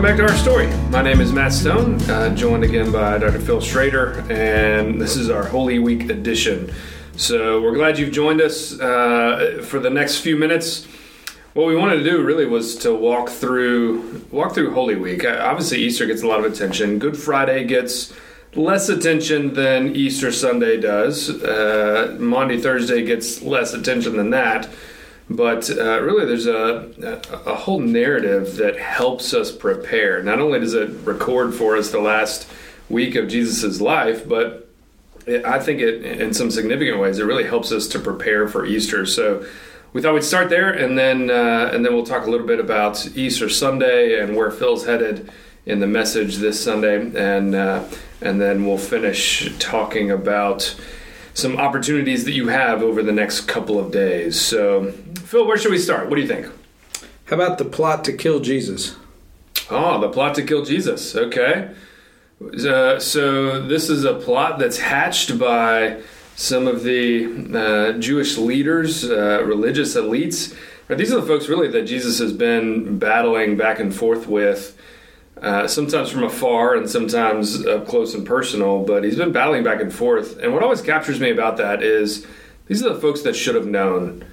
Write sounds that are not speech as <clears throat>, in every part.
Welcome back to our story. My name is Matt Stone, uh, joined again by Dr. Phil Schrader, and this is our Holy Week edition. So we're glad you've joined us uh, for the next few minutes. What we wanted to do really was to walk through walk through Holy Week. Uh, obviously, Easter gets a lot of attention. Good Friday gets less attention than Easter Sunday does. Uh, Maundy Thursday gets less attention than that. But uh, really, there's a, a whole narrative that helps us prepare. Not only does it record for us the last week of Jesus' life, but it, I think it, in some significant ways, it really helps us to prepare for Easter. So we thought we'd start there, and then uh, and then we'll talk a little bit about Easter Sunday and where Phil's headed in the message this Sunday, and uh, and then we'll finish talking about some opportunities that you have over the next couple of days. So, Phil, where should we start? What do you think? How about the plot to kill Jesus? Oh, the plot to kill Jesus. Okay. Uh, so, this is a plot that's hatched by some of the uh, Jewish leaders, uh, religious elites. These are the folks really that Jesus has been battling back and forth with uh, sometimes from afar and sometimes up close and personal, but he's been battling back and forth. And what always captures me about that is these are the folks that should have known.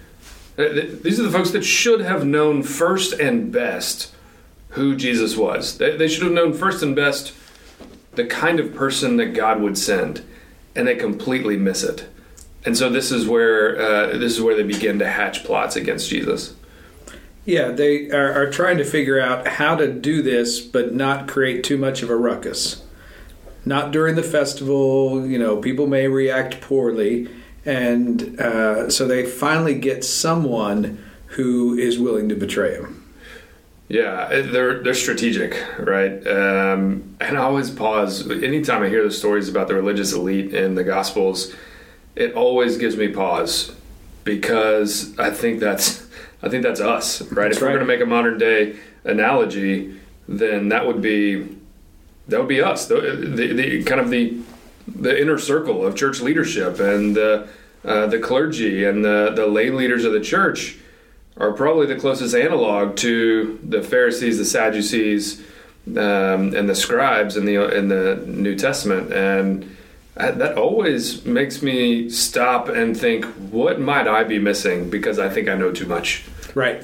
Uh, these are the folks that should have known first and best who Jesus was. They, they should have known first and best the kind of person that God would send, and they completely miss it. And so this is where uh, this is where they begin to hatch plots against Jesus. Yeah, they are, are, trying to figure out how to do this, but not create too much of a ruckus. Not during the festival, you know, people may react poorly. And uh, so they finally get someone who is willing to betray him. Yeah, they're they're strategic, right? Um, and I always pause anytime I hear the stories about the religious elite in the Gospels. It always gives me pause because I think that's I think that's us, right? That's if we're going to make a modern day analogy, then that would be that would be us, the, the, the kind of the the inner circle of church leadership and the uh, the clergy and the the lay leaders of the church are probably the closest analog to the Pharisees, the Sadducees, um, and the scribes in the in the New Testament, and that always makes me stop and think, what might I be missing because I think I know too much. Right.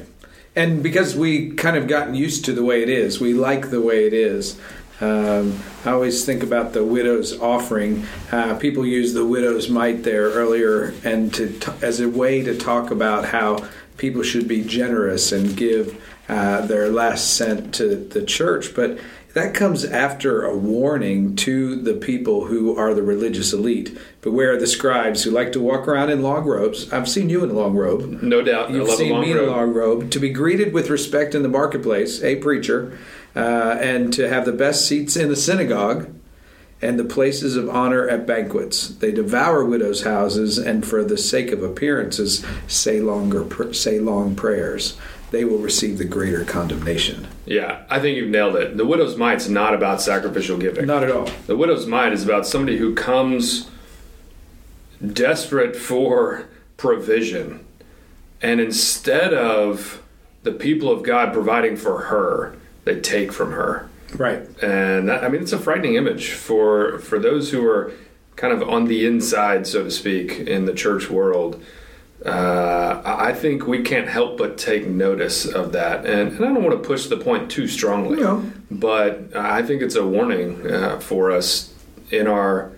And because we kind of gotten used to the way it is, we like the way it is. Um, I always think about the widow's offering. Uh, people use the widow's mite there earlier, and to t- as a way to talk about how people should be generous and give uh, their last cent to the church. But that comes after a warning to the people who are the religious elite. Beware the scribes who like to walk around in long robes. I've seen you in a long robe. No doubt. You've seen me in a long robe. To be greeted with respect in the marketplace, a preacher, uh, and to have the best seats in the synagogue and the places of honor at banquets. They devour widows' houses and, for the sake of appearances, say longer say long prayers they will receive the greater condemnation. Yeah, I think you've nailed it. The widow's mite's not about sacrificial giving. Not at all. The widow's mite is about somebody who comes desperate for provision. And instead of the people of God providing for her, they take from her. Right. And that, I mean, it's a frightening image for for those who are kind of on the inside, so to speak, in the church world uh, I think we can't help but take notice of that. And, and I don't want to push the point too strongly, but I think it's a warning uh, for us in our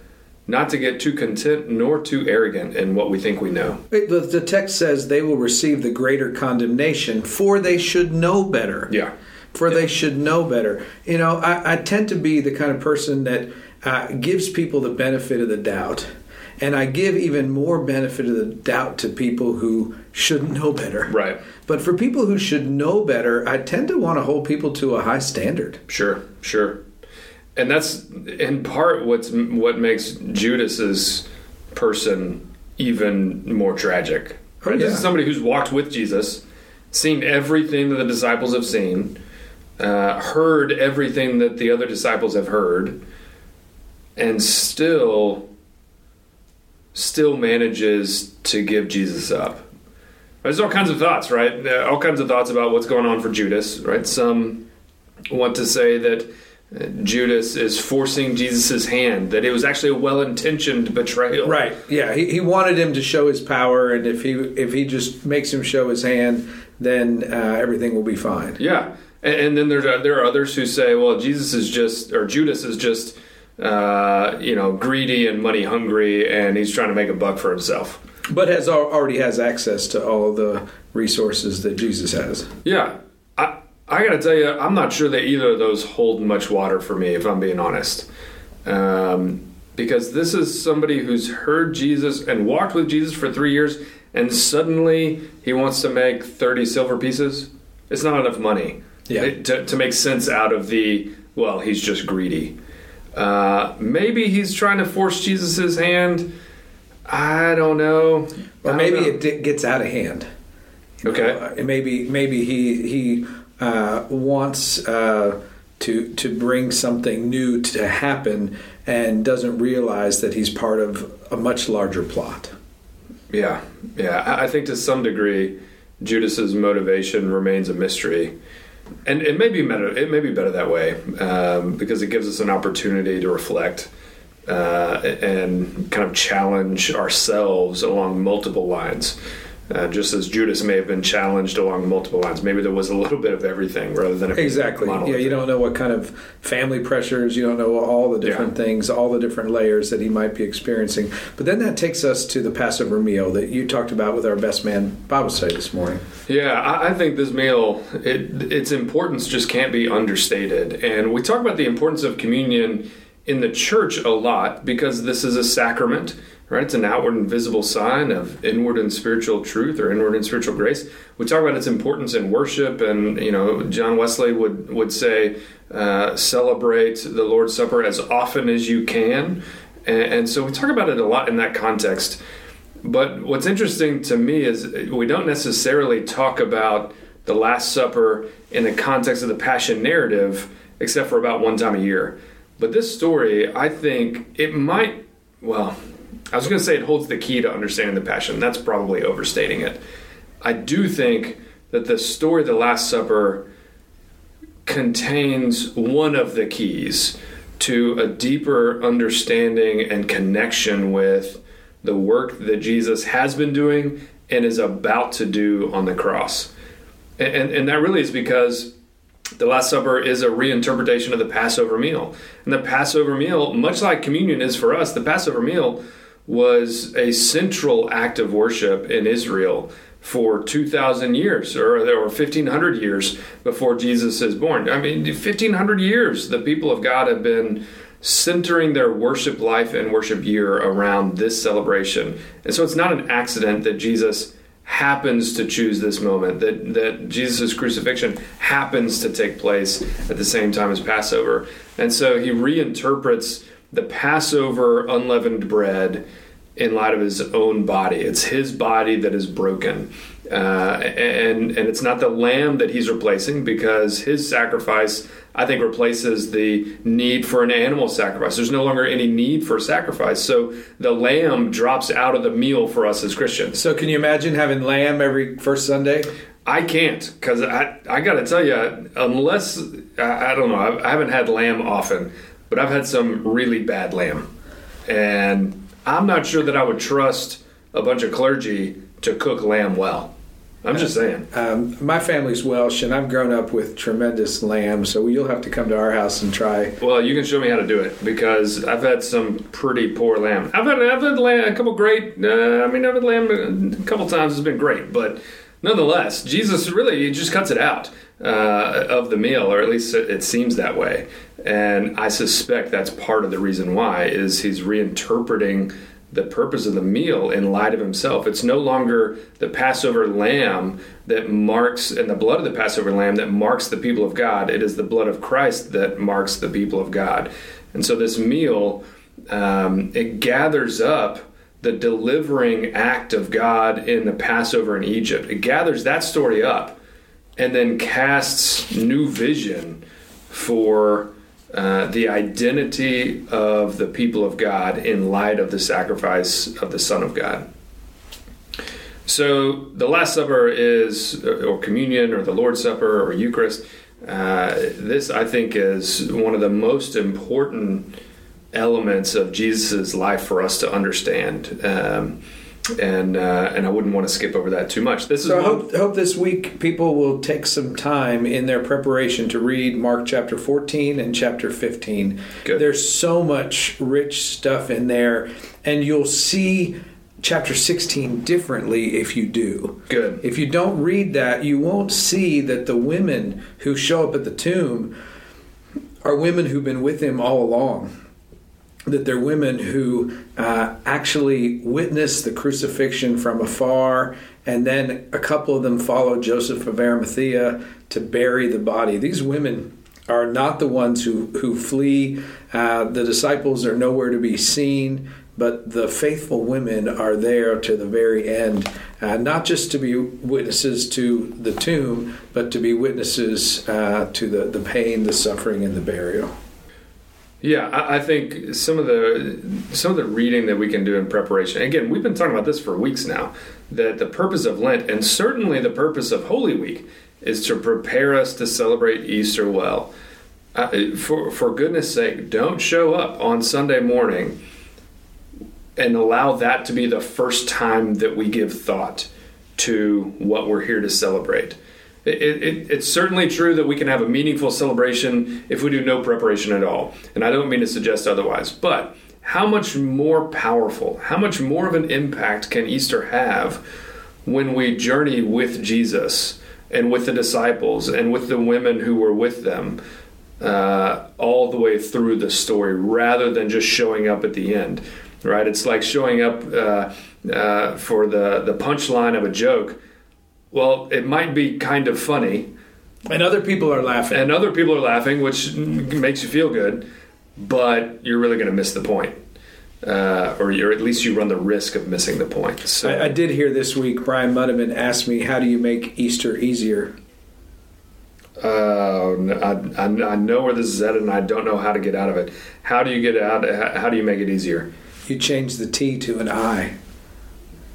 not to get too content nor too arrogant in what we think we know. The, the text says they will receive the greater condemnation, for they should know better. Yeah. For yeah. they should know better. You know, I, I, tend to be the kind of person that uh, gives people the benefit of the doubt and I give even more benefit of the doubt to people who shouldn't know better. Right. But for people who should know better, I tend to want to hold people to a high standard. Sure, sure. And that's in part what's what makes Judas's person even more tragic. Right? Oh, yeah. This is somebody who's walked with Jesus, seen everything that the disciples have seen, uh, heard everything that the other disciples have heard, and still still manages to give Jesus up. There's all kinds of thoughts, right? All kinds of thoughts about what's going on for Judas, right? Some want to say that uh, Judas is forcing Jesus' hand, that it was actually a well intentioned betrayal. Right. Yeah. He, he wanted him to show his power, and if he if he just makes him show his hand, then uh, everything will be fine. Yeah. And, and then there's, uh, there are others who say, well, Jesus is just, or Judas is just, uh, you know, greedy and money hungry, and he's trying to make a buck for himself. But has already has access to all the resources that Jesus has. Yeah. I, I got to tell you, I'm not sure that either of those hold much water for me, if I'm being honest. Um, because this is somebody who's heard Jesus and walked with Jesus for three years, and suddenly he wants to make 30 silver pieces. It's not enough money Yeah. to, to make sense out of the, well, he's just greedy. Uh, maybe he's trying to force Jesus' hand. I don't know. Or maybe don't know. it di- gets out of hand. Okay. Uh, maybe maybe he he uh, wants uh, to to bring something new to happen and doesn't realize that he's part of a much larger plot. Yeah, yeah. I I think to some degree, Judas's motivation remains a mystery, and it may be better. It may be better that way um, because it gives us an opportunity to reflect uh, and kind of challenge ourselves along multiple lines. Uh, just as Judas may have been challenged along multiple lines, maybe there was a little bit of everything rather than a Exactly. Yeah, you don't know what kind of family pressures, you don't know all the different Yeah. things, all the different layers that he might be experiencing. But then that takes us to the Passover meal that you talked about with our best man Bible study this morning. Yeah, I, I think this meal, it, its importance just can't be understated. And we talk about the importance of communion in the church a lot because this is a sacrament, right? It's an outward and visible sign of inward and spiritual truth or inward and spiritual grace. We talk about its importance in worship, and you know, John Wesley would would say, uh, celebrate the Lord's Supper as often as you can. And, and so we talk about it a lot in that context. But what's interesting to me is we don't necessarily talk about the Last Supper in the context of the Passion narrative, except for about one time a year. But this story, I think it might, well, I was going to say it holds the key to understanding the Passion. That's probably overstating it. I do think that the story of the Last Supper contains one of the keys to a deeper understanding and connection with the work that Jesus has been doing and is about to do on the cross. And, and, and that really is because the Last Supper is a reinterpretation of the Passover meal. And the Passover meal, much like communion is for us, the Passover meal was a central act of worship in Israel for 2,000 years or, or 1,500 years before Jesus is born. I mean, 1,500 years the people of God have been centering their worship life and worship year around this celebration. And so it's not an accident that Jesus happens to choose this moment, that, that Jesus' crucifixion happens to take place at the same time as Passover. And so he reinterprets the Passover unleavened bread in light of his own body. It's his body that is broken. Uh, and, and it's not the lamb that he's replacing because his sacrifice, I think, replaces the need for an animal sacrifice. There's no longer any need for sacrifice. So the lamb drops out of the meal for us as Christians. So, can you imagine having lamb every first Sunday? I can't because I, I got to tell you, unless I, I don't know, I, I haven't had lamb often, but I've had some really bad lamb. And I'm not sure that I would trust a bunch of clergy to cook lamb well. I'm just saying. Um, my family's Welsh, and I've grown up with tremendous lamb, so you'll have to come to our house and try. Well, you can show me how to do it because I've had some pretty poor lamb. I've had, I've had lamb, a couple great. Uh, I mean, I've had lamb a couple times. It's been great, but nonetheless, Jesus really just cuts it out uh, of the meal, or at least it, it seems that way. And I suspect that's part of the reason why is he's reinterpreting the purpose of the meal in light of himself. It's no longer the Passover lamb that marks, and the blood of the Passover lamb that marks the people of God. It is the blood of Christ that marks the people of God. And so this meal, um, it gathers up the delivering act of God in the Passover in Egypt. It gathers that story up and then casts new vision for uh, the identity of the people of God in light of the sacrifice of the Son of God. So the Last Supper is, or communion, or the Lord's Supper, or Eucharist, uh, this I think is one of the most important elements of Jesus' life for us to understand. Um, and uh, and I wouldn't want to skip over that too much. This is So I one- hope, hope this week people will take some time in their preparation to read Mark chapter 14 and chapter 15. Good. There's so much rich stuff in there, and you'll see chapter 16 differently if you do. good. If you don't read that, you won't see that the women who show up at the tomb are women who've been with him all along. That they're women who uh, actually witnessed the crucifixion from afar, and then a couple of them followed Joseph of Arimathea to bury the body. These women are not the ones who, who flee. Uh, the disciples are nowhere to be seen, but the faithful women are there to the very end, uh, not just to be witnesses to the tomb, but to be witnesses uh, to the, the pain, the suffering, and the burial. Yeah, I, I think some of the some of the reading that we can do in preparation. Again, we've been talking about this for weeks now. That the purpose of Lent, and certainly the purpose of Holy Week, is to prepare us to celebrate Easter well. Uh, for for goodness sake, don't show up on Sunday morning and allow that to be the first time that we give thought to what we're here to celebrate. It, it, it's certainly true that we can have a meaningful celebration if we do no preparation at all. And I don't mean to suggest otherwise. But how much more powerful, how much more of an impact can Easter have when we journey with Jesus and with the disciples and with the women who were with them uh, all the way through the story rather than just showing up at the end? Right? It's like showing up uh, uh, for the, the punchline of a joke well, it might be kind of funny, And other people are laughing. and other people are laughing, which makes you feel good, but you're really going to miss the point. Uh, or you're, at least you run the risk of missing the point. So, I, I did hear this week Brian Muddiman asked me, How do you make Easter easier? uh, I, I, I know where this is headed, and I don't know how to get out of it. How do you get out? How, how do you make it easier? You change the T to an I.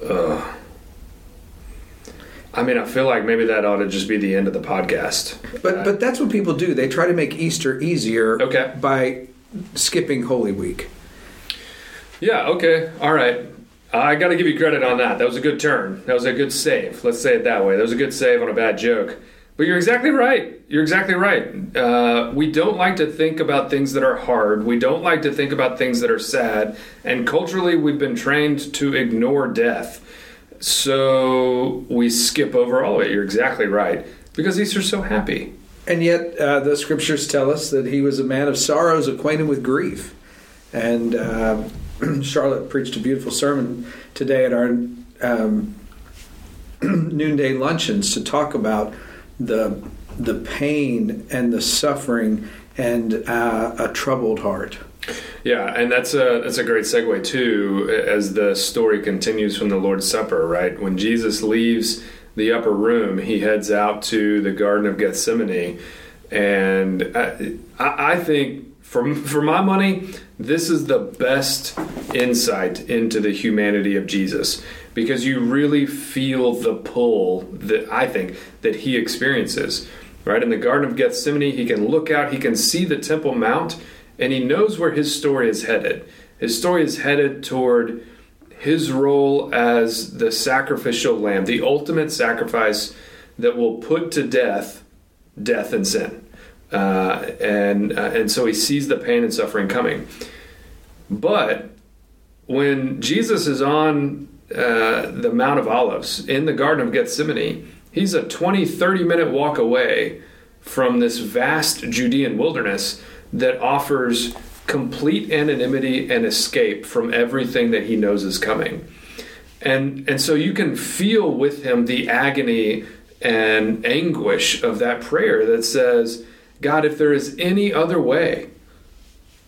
Ugh. I mean, I feel like maybe that ought to just be the end of the podcast. But but that's what people do. They try to make Easter easier Okay. by skipping Holy Week. Yeah, okay. All right. I got to give you credit on that. That was a good turn. That was a good save. Let's say it that way. That was a good save on a bad joke. But you're exactly right. You're exactly right. Uh, we don't like to think about things that are hard. We don't like to think about things that are sad. And culturally, we've been trained to ignore death. So we skip over all of it. You're exactly right. Because Easter's so happy. And yet, uh, the scriptures tell us that he was a man of sorrows, acquainted with grief. And uh, <clears throat> Charlotte preached a beautiful sermon today at our um, <clears throat> noonday luncheons to talk about the the pain and the suffering and uh, a troubled heart. Yeah, and that's a that's a great segue too, as the story continues from the Lord's Supper. Right when Jesus leaves the upper room, he heads out to the Garden of Gethsemane, and I, I think for for my money, this is the best insight into the humanity of Jesus because you really feel the pull that I think that he experiences. Right in the Garden of Gethsemane, he can look out, he can see the Temple Mount and he knows where his story is headed. His story is headed toward his role as the sacrificial lamb, the ultimate sacrifice that will put to death death and sin. Uh, and uh, and so he sees the pain and suffering coming. But when Jesus is on uh, the Mount of Olives in the Garden of Gethsemane, he's a 20, 30 minute walk away from this vast Judean wilderness that offers complete anonymity and escape from everything that he knows is coming. And and so you can feel with him the agony and anguish of that prayer that says, God, if there is any other way,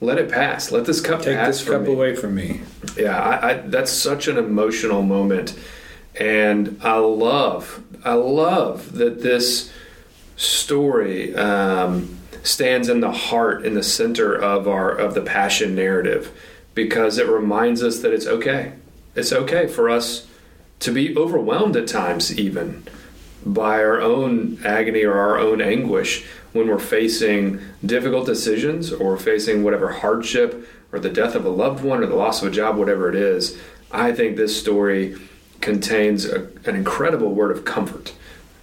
let it pass. Let this cup Take pass this cup me. away from me. Yeah, I, I, that's such an emotional moment, and I love, I love that this story um, stands in the heart, in the center of our of the passion narrative, because it reminds us that it's okay. It's okay for us to be overwhelmed at times, even by our own agony or our own anguish when we're facing difficult decisions or facing whatever hardship or the death of a loved one or the loss of a job, whatever it is. I think this story contains a, an incredible word of comfort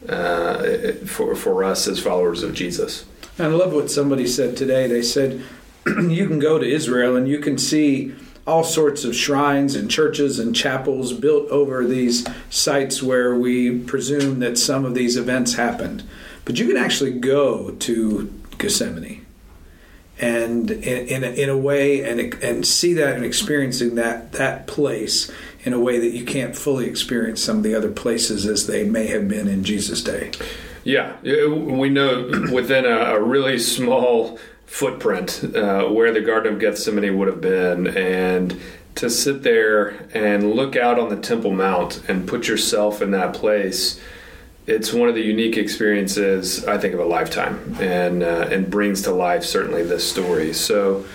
uh, for, for us as followers of Jesus. I love what somebody said today. They said, <clears throat> You can go to Israel and you can see all sorts of shrines and churches and chapels built over these sites where we presume that some of these events happened. But you can actually go to Gethsemane and in, in, a, in a way and, and see that and experiencing that, that place in a way that you can't fully experience some of the other places as they may have been in Jesus' day. Yeah, we know within a, really small footprint uh, where the Garden of Gethsemane would have been, and to sit there and look out on the Temple Mount and put yourself in that place. It's one of the unique experiences I think of a lifetime, and uh, and brings to life certainly this story. So,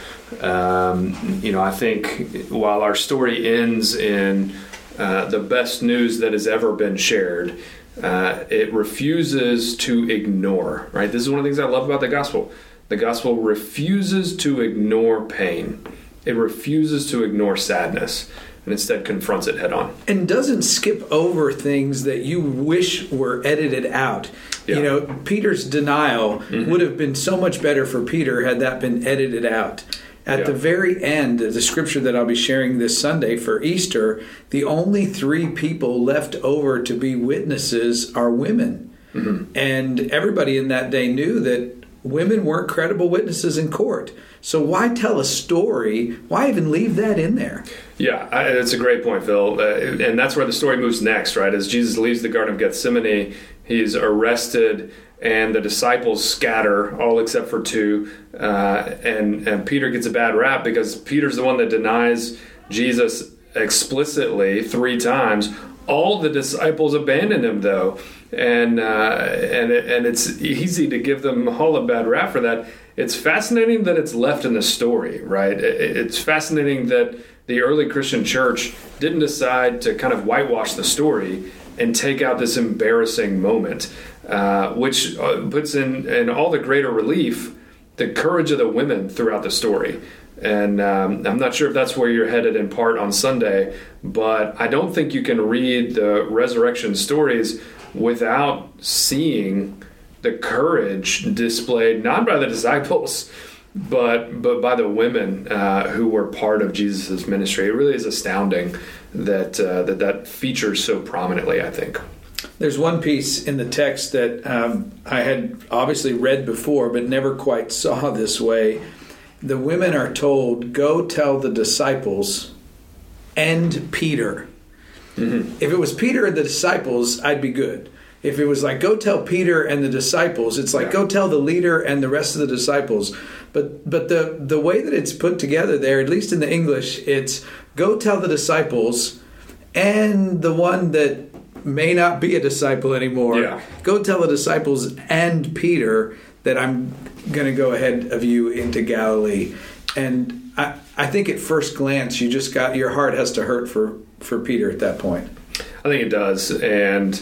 um, you know, I think while our story ends in uh, the best news that has ever been shared, uh, it refuses to ignore. Right, this is one of the things I love about the gospel the gospel refuses to ignore pain. It refuses to ignore sadness and instead confronts it head on. And doesn't skip over things that you wish were edited out. Yeah. You know, Peter's denial mm-hmm. would have been so much better for Peter had that been edited out. At yeah. the very end, the scripture that I'll be sharing this Sunday for Easter, the only three people left over to be witnesses are women. Mm-hmm. And everybody in that day knew that women weren't credible witnesses in court. So why tell a story? Why even leave that in there? Yeah, I, it's a great point, Phil. Uh, and that's where the story moves next, right? As Jesus leaves the Garden of Gethsemane, he's arrested, and the disciples scatter, all except for two. Uh, and, and Peter gets a bad rap because Peter's the one that denies Jesus explicitly three times. All the disciples abandon him, though and uh, and and it's easy to give them all a bad rap for that. It's fascinating that it's left in the story, right? It's fascinating that the early Christian church didn't decide to kind of whitewash the story and take out this embarrassing moment, uh, which uh, puts in in all the greater relief the courage of the women throughout the story. And um, I'm not sure if that's where you're headed in part on Sunday, but I don't think you can read the resurrection stories without seeing the courage displayed not by the <laughs> disciples but but by the women uh, who were part of Jesus' ministry. It really is astounding that uh, that that features so prominently. I think. There's one piece in the text that um, I had obviously read before, but never quite <laughs> saw this way. The women are told, "Go tell the disciples and Peter." Mm-hmm. If it was Peter and the disciples, I'd be good. If it was like, go tell Peter and the disciples, it's like, yeah. go tell the leader and the rest of the disciples. But but the the way that it's put together there, at least in the English, it's go tell the disciples and the one that may not be a disciple anymore. Yeah. Go tell the disciples and Peter that I'm going to go ahead of you into Galilee. And I, I think at first glance, you just got your heart has to hurt for for Peter at that point. I think it does, and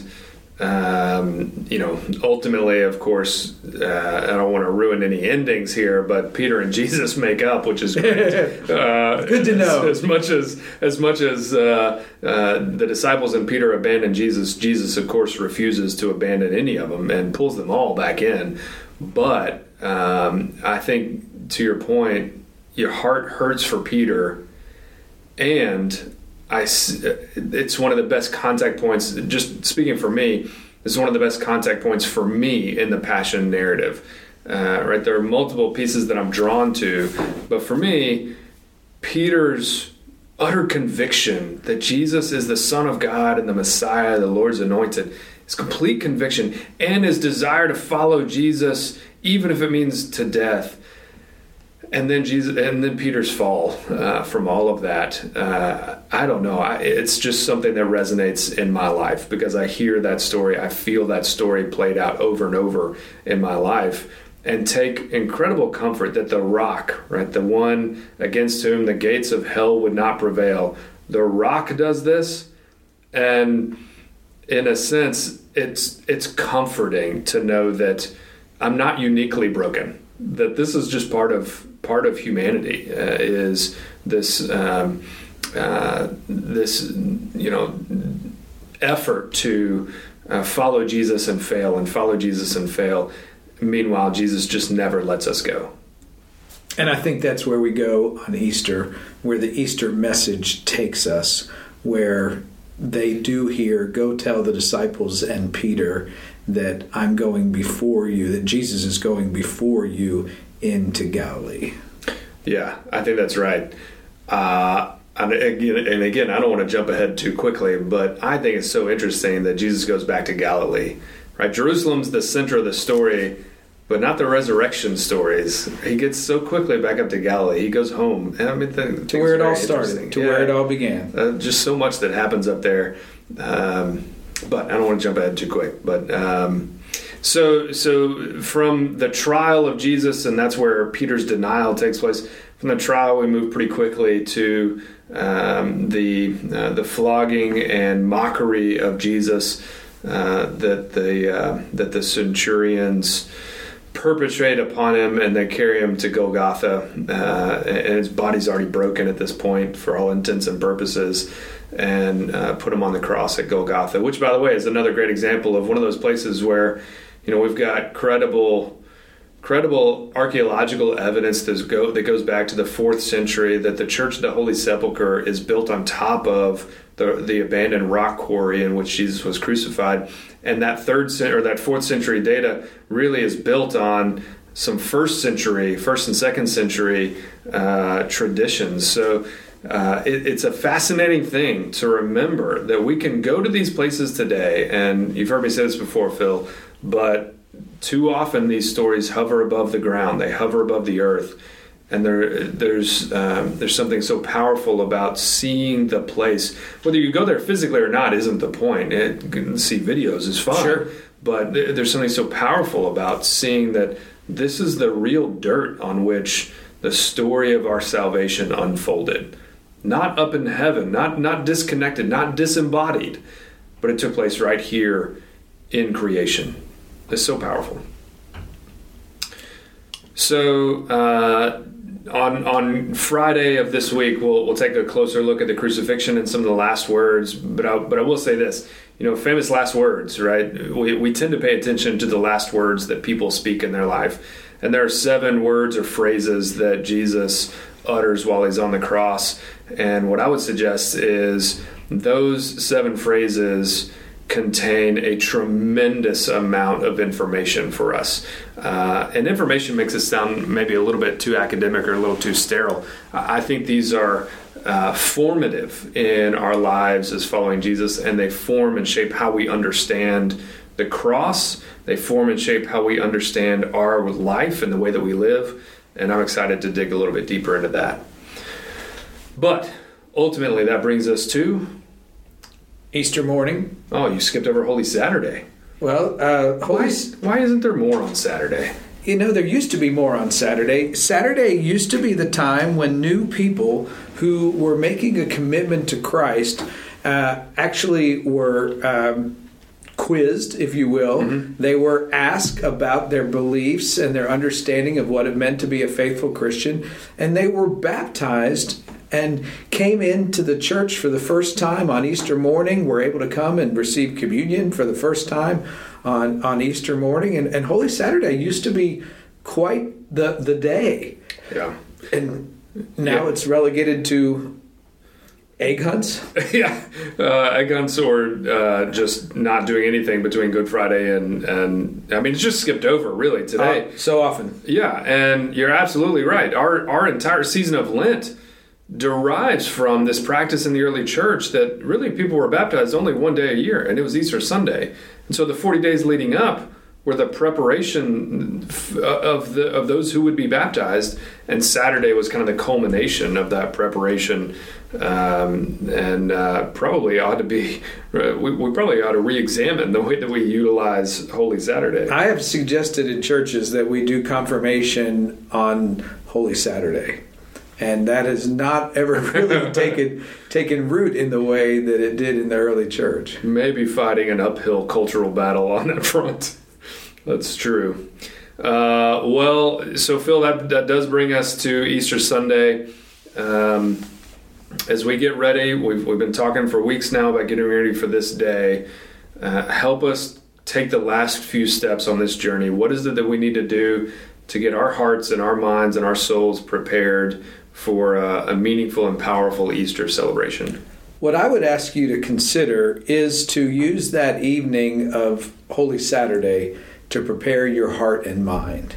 um, you know, ultimately, of course, uh, I don't want to ruin any endings here, but Peter and <laughs> Jesus make up, which is great. <laughs> Uh, Good to know. As, as, much as as much as uh, uh, the disciples and Peter abandon Jesus, Jesus, of course, refuses to abandon any of them and pulls them all back in. But um, I think, to your point, your heart hurts for Peter, and I, it's one of the best contact points. Just speaking for me, is one of the best contact points for me in the passion narrative. Uh, right, there are multiple pieces that I'm drawn to, but for me, Peter's utter conviction that Jesus is the Son of God and the Messiah, the Lord's anointed, his complete conviction, and his desire to follow Jesus, even if it means to death and then Jesus, and then Peter's fall uh, from all of that. Uh, I don't know. I, it's just something that resonates in my life because I hear that story. I feel that story played out over and over in my life, and take incredible comfort that the rock, right, the one against whom the gates of hell would not prevail, the rock does this, and in a sense, it's it's comforting to know that I'm not uniquely broken. That this is just part of part of humanity. Uh, is this um, uh, this you know effort to uh, follow Jesus and fail and follow Jesus and fail. Meanwhile, Jesus just never lets us go. And I think that's where we go on Easter, where the Easter message takes us, where they do hear, go tell the disciples and Peter that I'm going before you, that Jesus is going before you into Galilee. Yeah, I think that's right. Uh, and again, and again, I don't want to jump ahead too quickly, but I think it's so interesting that Jesus goes back to Galilee. Right, Jerusalem's the center of the story, but not the resurrection stories. He gets so quickly back up to Galilee. He goes home, and I mean, the, to where it all started, to yeah. where it all began. Uh, just so much that happens up there. Um, but I don't want to jump ahead too quick. But um, so, so from the trial of Jesus, and that's where Peter's denial takes place. From the trial, we move pretty quickly to um, the uh, the flogging and mockery of Jesus uh, that the uh, that the centurions perpetrate upon him, and they carry him to Golgotha, uh, and his body's already broken at this point for all intents and purposes. And uh, put him on the cross at Golgotha, which, by the way, is another great example of one of those places where, you know, we've got credible credible archaeological evidence that, go, that goes back to the fourth century that the Church of the Holy Sepulchre is built on top of the, the abandoned rock quarry in which Jesus was crucified, and that third or that fourth century data really is built on some first century, first and second century uh, traditions. So. Uh, it, it's a fascinating thing to remember that we can go to these places today, and you've heard me say this before, Phil, but too often these stories hover above the ground, they hover above the earth. And there, there's um, there's something so powerful about seeing the place. Whether you go there physically or not isn't the point. It, see videos is fine, sure. but there's something so powerful about seeing that this is the real dirt on which the story of our salvation unfolded. Not up in heaven, not not disconnected, not disembodied, but it took place right here in creation It's so powerful. So uh, on on Friday of this week, we'll we'll take a closer look at the crucifixion and some of the last words. But I, but I will say this, you know, famous last words, right? We we tend to pay attention to the last words that people speak in their life, and there are seven words or phrases that Jesus utters while he's on the cross. And what I would suggest is those seven phrases contain a tremendous amount of information for us. Uh, and information makes it sound maybe a little bit too academic or a little too sterile. I think these are uh, formative in our lives as following Jesus, and they form and shape how we understand the cross. They form and shape how we understand our life and the way that we live. And I'm excited to dig a little bit deeper into that. But ultimately, that brings us to Easter morning. Oh, you skipped over Holy Saturday. Well, uh, Holy, why, why isn't there more on Saturday? You know, there used to be more on Saturday. Saturday used to be the time when new people who were making a commitment to Christ uh, actually were um, quizzed, if you will. Mm-hmm. They were asked about their beliefs and their understanding of what it meant to be a faithful Christian, and they were baptized and came into the church for the first time on Easter morning, were able to come and receive communion for the first time on, on Easter morning. And, and Holy Saturday used to be quite the, the day. Yeah. And now yeah. it's relegated to egg hunts? <laughs> yeah, uh, egg hunts or uh, just not doing anything between Good Friday and and I mean it's just skipped over really today. Uh, so often. Yeah, and you're absolutely right. Our our entire season of Lent derives from this practice in the early church that really people were baptized only one day a year, and it was Easter Sunday. And so the 40 days leading up were the preparation of the of those who would be baptized, and Saturday was kind of the culmination of that preparation. Um, and uh, probably ought to be <laughs> we, we, probably ought to re-examine the way that we utilize Holy Saturday. I have suggested in churches that we do confirmation on Holy Saturday and that has not ever <laughs> really <laughs> taken taken root in the way that it did in the early church. Maybe fighting an uphill cultural battle on that front. That's true. Uh, well, so Phil, that, that does bring us to Easter Sunday. Um, as we get ready, we've, we've been talking for weeks now about getting ready for this day. Uh, help us take the last few steps on this journey. What is it that we need to do to get our hearts and our minds and our souls prepared for uh, a meaningful and powerful Easter celebration? What I would ask you to consider is to use that evening of Holy Saturday to prepare your heart and mind.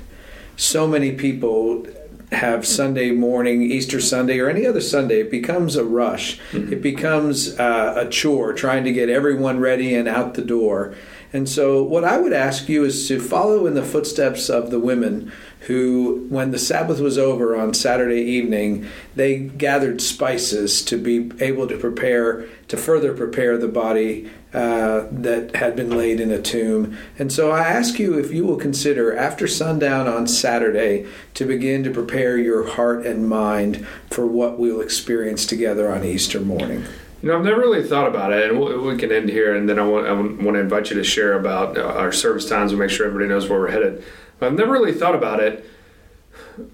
So many people have Sunday morning, Easter Sunday, or any other Sunday, it becomes a rush. Mm-hmm. It becomes uh, a chore trying to get everyone ready and out the door. And so, what I would ask you is to follow in the footsteps of the women who, when the Sabbath was over on Saturday evening, they gathered spices to be able to prepare, to further prepare the body uh, that had been laid in a tomb. And so I ask you if you will consider after sundown on Saturday to begin to prepare your heart and mind for what we'll experience together on Easter morning. You know, I've never really thought about it, and we can end here, and then I want, I want to invite you to share about uh, our service times and make sure everybody knows where we're headed. But I've never really thought about it,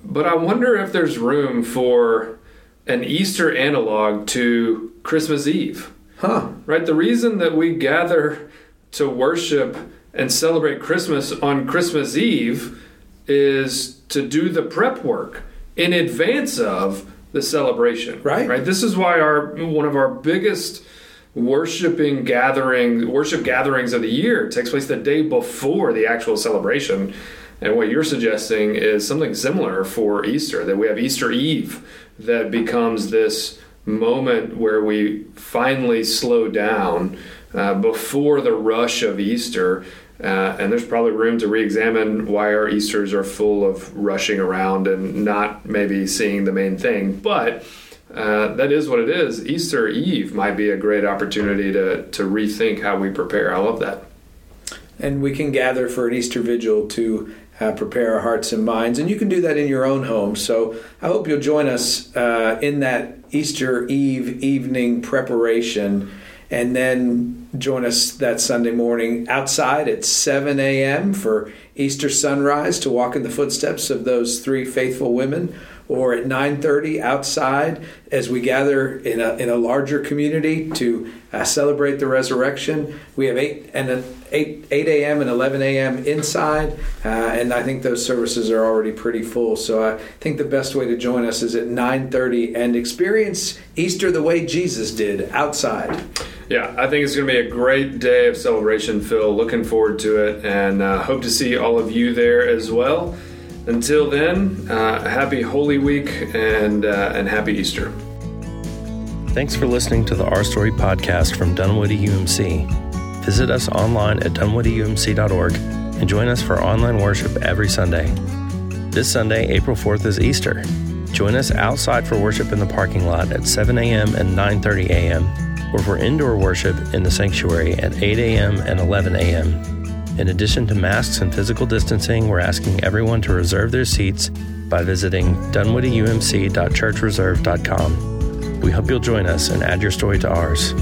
but I wonder if there's room for an Easter analog to Christmas Eve. Huh. Right? The reason that we gather to worship and celebrate Christmas on Christmas Eve is to do the prep work in advance of the celebration. Right. Right. This is why our one of our biggest worshiping gathering worship gatherings of the year takes place the day before the actual celebration. And what you're suggesting is something similar for Easter, that we have Easter Eve that becomes this moment where we finally slow down uh, before the rush of Easter. Uh, and there's probably room to re-examine why our Easters are full of rushing around and not maybe seeing the main thing. But uh, that is what it is. Easter Eve might be a great opportunity to to rethink how we prepare. I love that. And we can gather for an Easter vigil to uh, prepare our hearts and minds. And you can do that in your own home. So I hope you'll join us uh, in that Easter Eve evening preparation and then join us that Sunday morning outside at 7 a.m. for Easter sunrise to walk in the footsteps of those three faithful women or at 9:30 outside as we gather in a in a larger community to uh, celebrate the resurrection. We have eight and a, 8 8 a.m. and 11 a.m. inside, uh, and I think those services are already pretty full. So I think the best way to join us is at 9:30 and experience Easter the way Jesus did outside. Yeah, I think it's going to be a great day of celebration, Phil. Looking forward to it, and uh, hope to see all of you there as well. Until then, uh, happy Holy Week and, uh, and happy Easter. Thanks for listening to the Our Story podcast from Dunwoody UMC. Visit us online at dunwoodyumc.org and join us for online worship every Sunday. This Sunday, April 4th, is Easter. Join us outside for worship in the parking lot at 7 a.m. and 9:30 a.m., or for indoor worship in the sanctuary at 8 a.m. and 11 a.m. In addition to masks and physical distancing, we're asking everyone to reserve their seats by visiting dunwoodyumc.churchreserve.com. We hope you'll join us and add your story to ours.